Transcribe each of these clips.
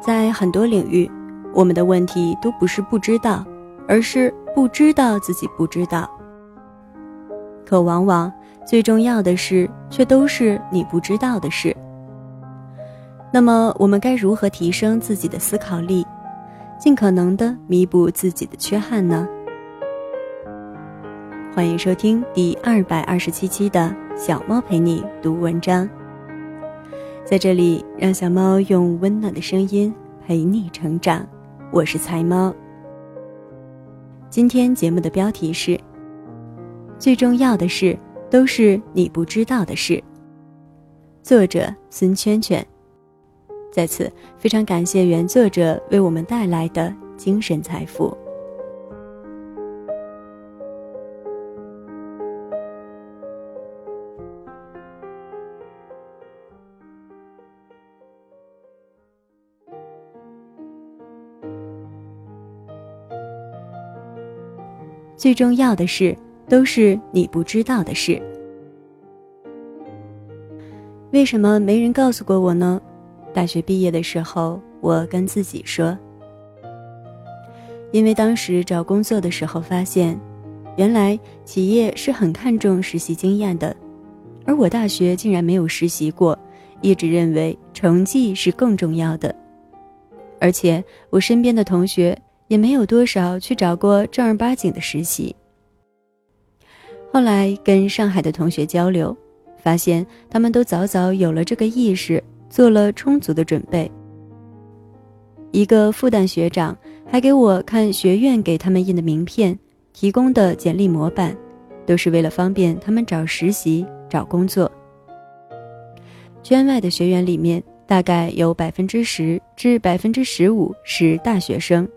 在很多领域，我们的问题都不是不知道，而是不知道自己不知道。可往往最重要的事，却都是你不知道的事。那么，我们该如何提升自己的思考力，尽可能的弥补自己的缺憾呢？欢迎收听第二百二十七期的小猫陪你读文章。在这里，让小猫用温暖的声音陪你成长。我是财猫。今天节目的标题是：最重要的事都是你不知道的事。作者孙圈圈。在此，非常感谢原作者为我们带来的精神财富。最重要的事，都是你不知道的事。为什么没人告诉过我呢？大学毕业的时候，我跟自己说，因为当时找工作的时候发现，原来企业是很看重实习经验的，而我大学竟然没有实习过，一直认为成绩是更重要的，而且我身边的同学。也没有多少去找过正儿八经的实习。后来跟上海的同学交流，发现他们都早早有了这个意识，做了充足的准备。一个复旦学长还给我看学院给他们印的名片，提供的简历模板，都是为了方便他们找实习、找工作。圈外的学员里面，大概有百分之十至百分之十五是大学生。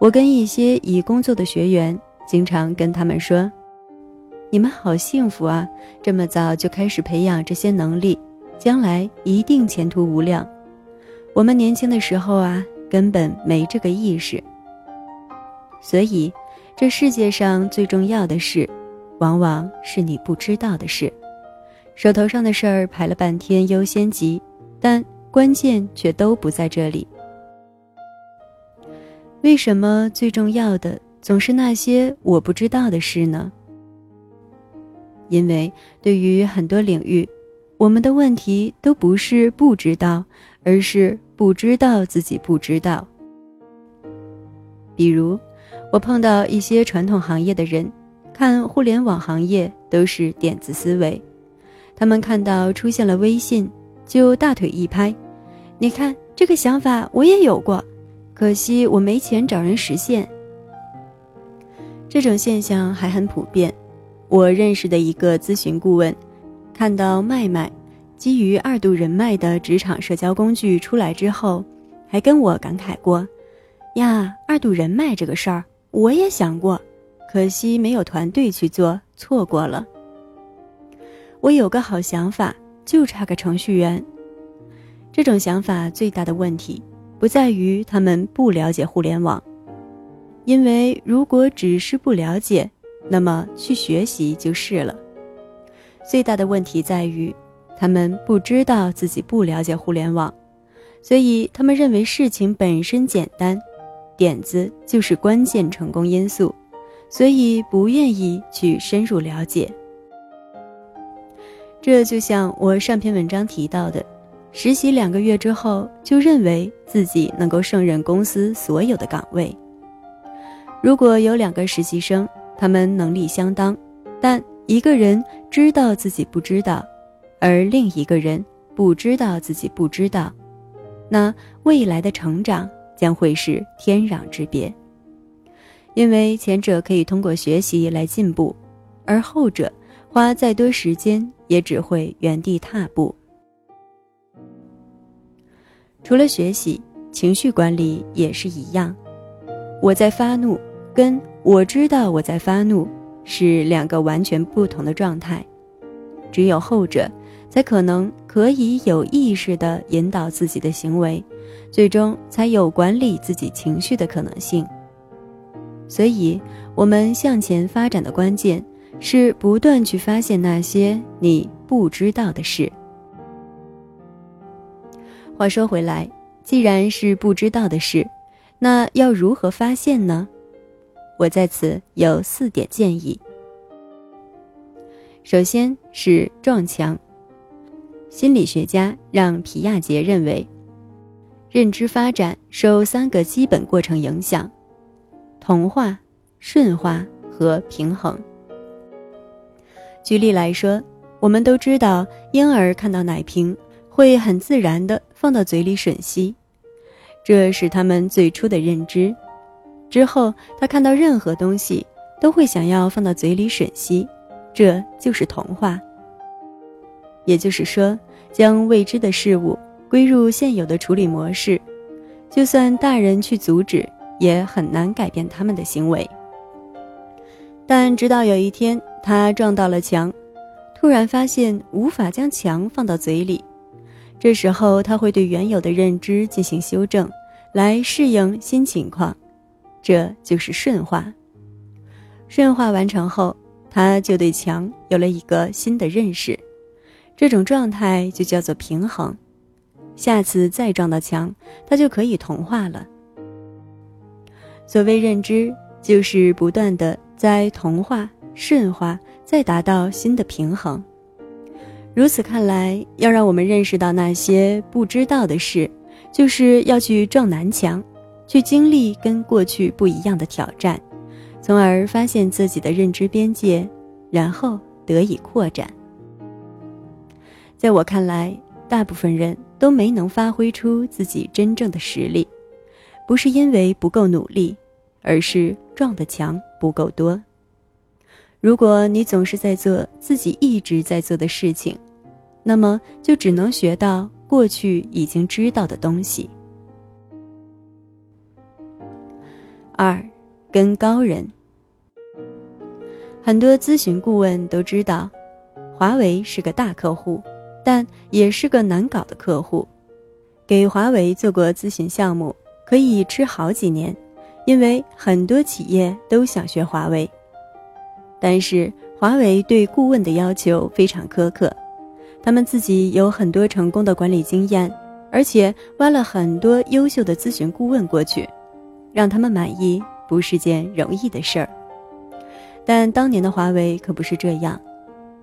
我跟一些已工作的学员经常跟他们说：“你们好幸福啊，这么早就开始培养这些能力，将来一定前途无量。我们年轻的时候啊，根本没这个意识。所以，这世界上最重要的事，往往是你不知道的事。手头上的事儿排了半天优先级，但关键却都不在这里。”为什么最重要的总是那些我不知道的事呢？因为对于很多领域，我们的问题都不是不知道，而是不知道自己不知道。比如，我碰到一些传统行业的人，看互联网行业都是点子思维，他们看到出现了微信，就大腿一拍：“你看这个想法，我也有过。”可惜我没钱找人实现。这种现象还很普遍。我认识的一个咨询顾问，看到麦麦基于二度人脉的职场社交工具出来之后，还跟我感慨过：“呀，二度人脉这个事儿我也想过，可惜没有团队去做，错过了。我有个好想法，就差个程序员。这种想法最大的问题。”不在于他们不了解互联网，因为如果只是不了解，那么去学习就是了。最大的问题在于，他们不知道自己不了解互联网，所以他们认为事情本身简单，点子就是关键成功因素，所以不愿意去深入了解。这就像我上篇文章提到的。实习两个月之后，就认为自己能够胜任公司所有的岗位。如果有两个实习生，他们能力相当，但一个人知道自己不知道，而另一个人不知道自己不知道，那未来的成长将会是天壤之别。因为前者可以通过学习来进步，而后者花再多时间也只会原地踏步。除了学习，情绪管理也是一样。我在发怒，跟我知道我在发怒是两个完全不同的状态。只有后者，才可能可以有意识地引导自己的行为，最终才有管理自己情绪的可能性。所以，我们向前发展的关键是不断去发现那些你不知道的事。话说回来，既然是不知道的事，那要如何发现呢？我在此有四点建议。首先是撞墙。心理学家让皮亚杰认为，认知发展受三个基本过程影响：同化、顺化和平衡。举例来说，我们都知道，婴儿看到奶瓶会很自然地放到嘴里吮吸，这是他们最初的认知。之后，他看到任何东西都会想要放到嘴里吮吸，这就是童话。也就是说。将未知的事物归入现有的处理模式，就算大人去阻止，也很难改变他们的行为。但直到有一天，他撞到了墙，突然发现无法将墙放到嘴里，这时候他会对原有的认知进行修正，来适应新情况，这就是顺化。顺化完成后，他就对墙有了一个新的认识。这种状态就叫做平衡，下次再撞到墙，它就可以同化了。所谓认知，就是不断的在同化、顺化，再达到新的平衡。如此看来，要让我们认识到那些不知道的事，就是要去撞南墙，去经历跟过去不一样的挑战，从而发现自己的认知边界，然后得以扩展。在我看来，大部分人都没能发挥出自己真正的实力，不是因为不够努力，而是撞的墙不够多。如果你总是在做自己一直在做的事情，那么就只能学到过去已经知道的东西。二，跟高人。很多咨询顾问都知道，华为是个大客户。但也是个难搞的客户，给华为做过咨询项目，可以吃好几年，因为很多企业都想学华为。但是华为对顾问的要求非常苛刻，他们自己有很多成功的管理经验，而且挖了很多优秀的咨询顾问过去，让他们满意不是件容易的事儿。但当年的华为可不是这样，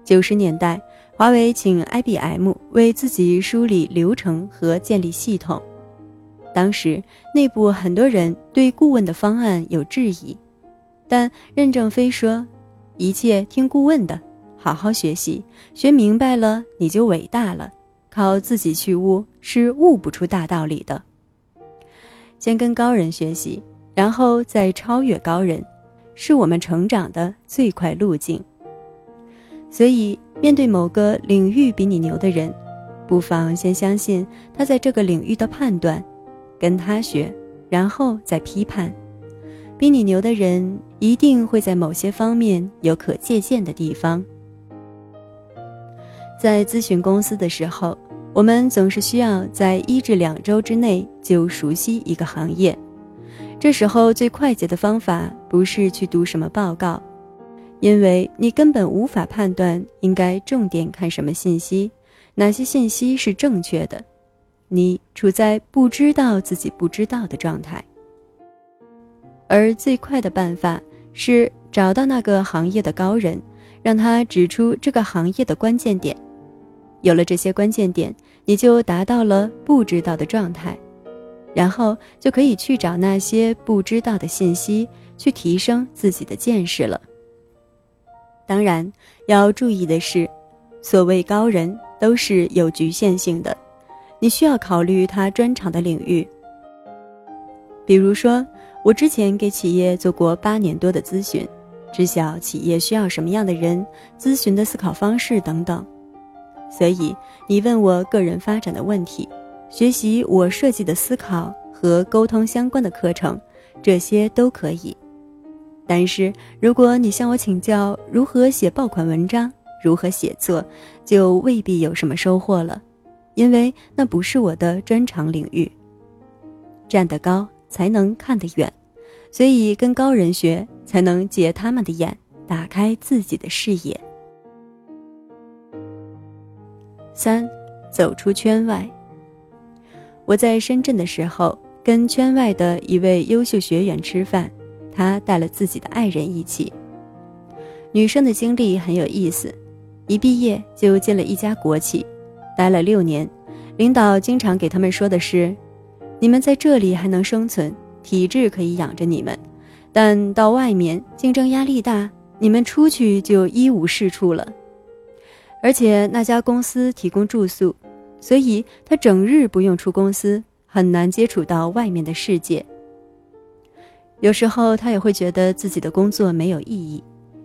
九十年代。华为请 IBM 为自己梳理流程和建立系统，当时内部很多人对顾问的方案有质疑，但任正非说：“一切听顾问的，好好学习，学明白了你就伟大了。靠自己去悟是悟不出大道理的。先跟高人学习，然后再超越高人，是我们成长的最快路径。所以。”面对某个领域比你牛的人，不妨先相信他在这个领域的判断，跟他学，然后再批判。比你牛的人一定会在某些方面有可借鉴的地方。在咨询公司的时候，我们总是需要在一至两周之内就熟悉一个行业。这时候最快捷的方法不是去读什么报告。因为你根本无法判断应该重点看什么信息，哪些信息是正确的，你处在不知道自己不知道的状态。而最快的办法是找到那个行业的高人，让他指出这个行业的关键点。有了这些关键点，你就达到了不知道的状态，然后就可以去找那些不知道的信息，去提升自己的见识了。当然，要注意的是，所谓高人都是有局限性的，你需要考虑他专长的领域。比如说，我之前给企业做过八年多的咨询，知晓企业需要什么样的人，咨询的思考方式等等。所以，你问我个人发展的问题，学习我设计的思考和沟通相关的课程，这些都可以。但是，如果你向我请教如何写爆款文章、如何写作，就未必有什么收获了，因为那不是我的专长领域。站得高才能看得远，所以跟高人学才能借他们的眼，打开自己的视野。三，走出圈外。我在深圳的时候，跟圈外的一位优秀学员吃饭，他带了自己的爱人一起。女生的经历很有意思，一毕业就进了一家国企，待了六年。领导经常给他们说的是：“你们在这里还能生存，体制可以养着你们，但到外面竞争压力大，你们出去就一无是处了。”而且那家公司提供住宿。所以他整日不用出公司，很难接触到外面的世界。有时候他也会觉得自己的工作没有意义，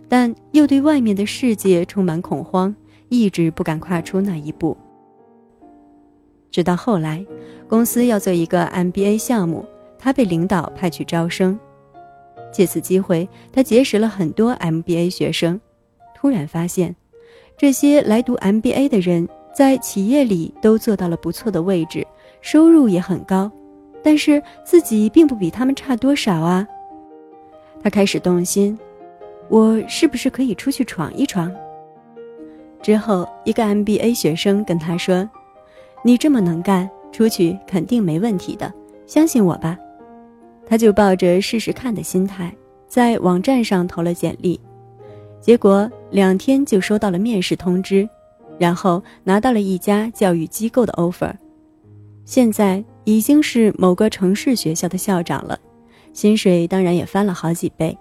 但又对外面的世界充满恐慌，一直不敢跨出那一步。直到后来，公司要做一个 MBA 项目，他被领导派去招生。借此机会，他结识了很多 MBA 学生，突然发现，这些来读 MBA 的人。在企业里都做到了不错的位置，收入也很高，但是自己并不比他们差多少啊。他开始动心，我是不是可以出去闯一闯？之后，一个 MBA 学生跟他说：“你这么能干，出去肯定没问题的，相信我吧。”他就抱着试试看的心态，在网站上投了简历，结果两天就收到了面试通知。然后拿到了一家教育机构的 offer，现在已经是某个城市学校的校长了，薪水当然也翻了好几倍。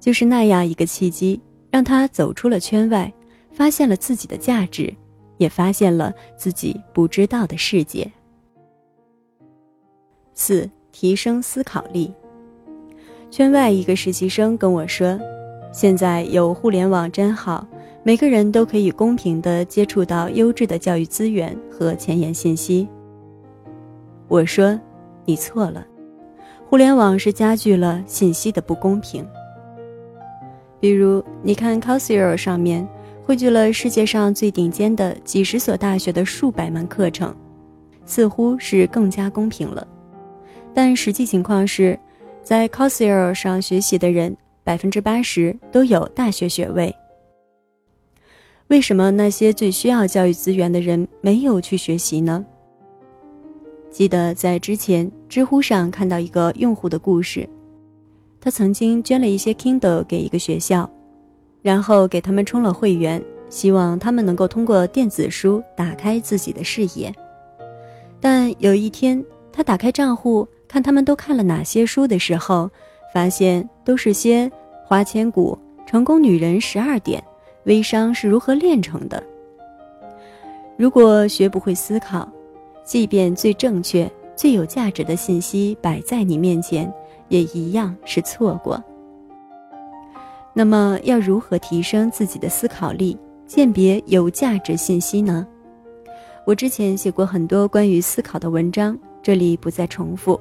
就是那样一个契机，让他走出了圈外，发现了自己的价值，也发现了自己不知道的世界。四、提升思考力。圈外一个实习生跟我说，现在有互联网真好。每个人都可以公平地接触到优质的教育资源和前沿信息。我说，你错了，互联网是加剧了信息的不公平。比如，你看 Coursera 上面汇聚了世界上最顶尖的几十所大学的数百门课程，似乎是更加公平了。但实际情况是，在 Coursera 上学习的人，百分之八十都有大学学位。为什么那些最需要教育资源的人没有去学习呢？记得在之前知乎上看到一个用户的故事，他曾经捐了一些 Kindle 给一个学校，然后给他们充了会员，希望他们能够通过电子书打开自己的视野。但有一天，他打开账户看他们都看了哪些书的时候，发现都是些《花千骨》《成功女人十二点》。微商是如何炼成的？如果学不会思考，即便最正确、最有价值的信息摆在你面前，也一样是错过。那么，要如何提升自己的思考力，鉴别有价值信息呢？我之前写过很多关于思考的文章，这里不再重复。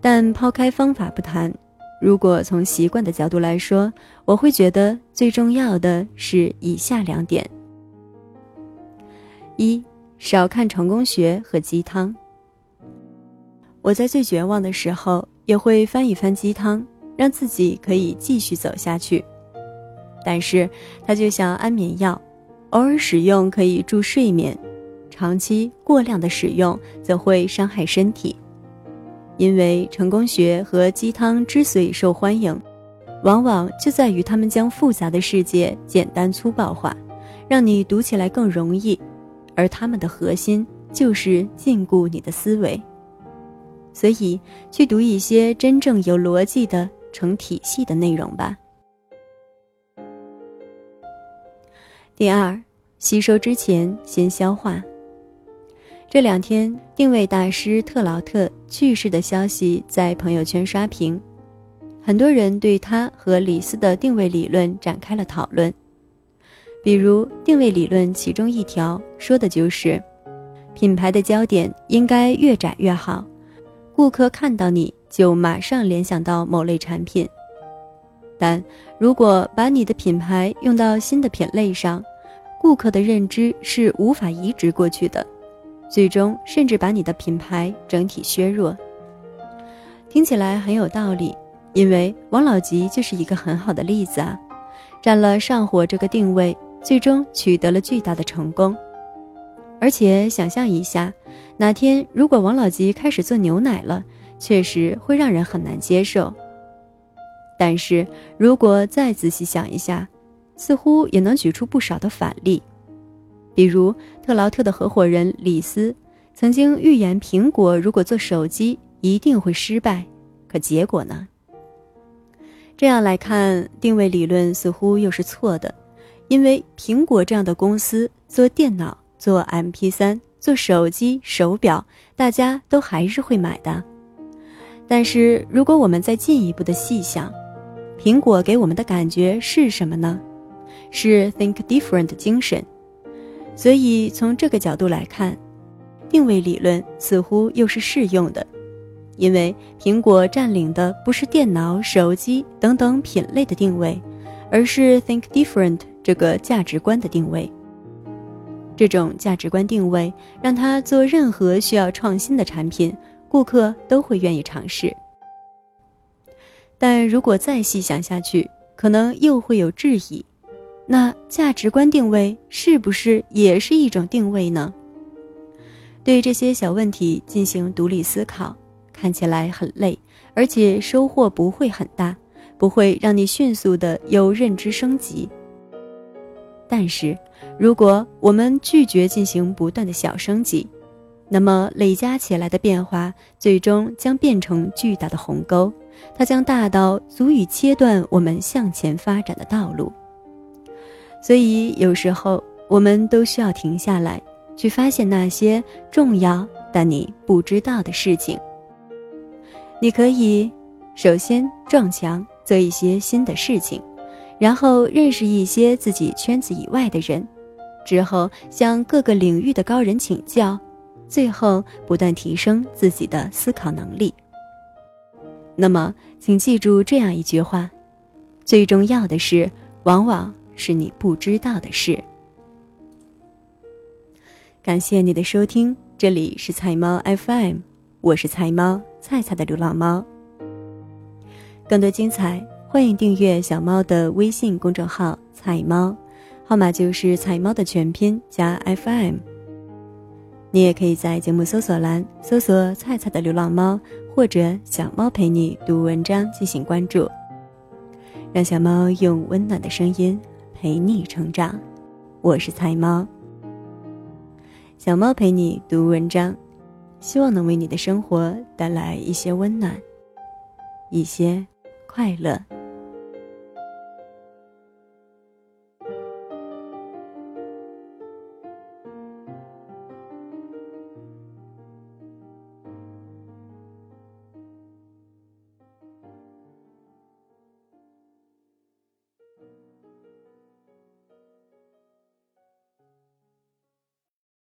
但抛开方法不谈。如果从习惯的角度来说，我会觉得最重要的是以下两点：一、少看成功学和鸡汤。我在最绝望的时候，也会翻一翻鸡汤，让自己可以继续走下去。但是，它就像安眠药，偶尔使用可以助睡眠，长期过量的使用则会伤害身体。因为成功学和鸡汤之所以受欢迎，往往就在于他们将复杂的世界简单粗暴化，让你读起来更容易，而他们的核心就是禁锢你的思维。所以，去读一些真正有逻辑的、成体系的内容吧。第二，吸收之前先消化。这两天，定位大师特劳特去世的消息在朋友圈刷屏，很多人对他和李斯的定位理论展开了讨论。比如，定位理论其中一条说的就是，品牌的焦点应该越窄越好，顾客看到你就马上联想到某类产品。但如果把你的品牌用到新的品类上，顾客的认知是无法移植过去的。最终甚至把你的品牌整体削弱。听起来很有道理，因为王老吉就是一个很好的例子啊，占了上火这个定位，最终取得了巨大的成功。而且想象一下，哪天如果王老吉开始做牛奶了，确实会让人很难接受。但是如果再仔细想一下，似乎也能举出不少的反例，比如特劳特的合伙人李斯曾经预言苹果如果做手机一定会失败，可结果呢？这样来看，定位理论似乎又是错的，因为苹果这样的公司做电脑、做 MP3、做手机、手表，大家都还是会买的。但是如果我们再进一步的细想，苹果给我们的感觉是什么呢？是 think different 的精神。所以从这个角度来看，定位理论似乎又是适用的。因为苹果占领的不是电脑、手机等等品类的定位，而是 think different 这个价值观的定位。这种价值观定位让他做任何需要创新的产品，顾客都会愿意尝试。但如果再细想下去，可能又会有质疑：那价值观定位是不是也是一种定位呢？对这些小问题进行独立思考。看起来很累，而且收获不会很大，不会让你迅速的有认知升级。但是，如果我们拒绝进行不断的小升级，那么累加起来的变化最终将变成巨大的鸿沟，它将大到足以切断我们向前发展的道路。所以，有时候我们都需要停下来，去发现那些重要但你不知道的事情。你可以首先撞墙，做一些新的事情，然后认识一些自己圈子以外的人，之后向各个领域的高人请教，最后不断提升自己的思考能力。那么，请记住这样一句话：最重要的是，往往是你不知道的事。感谢你的收听，这里是菜猫 FM，我是菜猫。菜菜的流浪猫，更多精彩，欢迎订阅小猫的微信公众号“菜猫”，号码就是“菜猫”的全拼加 FM。你也可以在节目搜索栏搜索“菜菜的流浪猫”或者“小猫陪你读文章”进行关注，让小猫用温暖的声音陪你成长。我是菜猫，小猫陪你读文章。希望能为你的生活带来一些温暖，一些快乐。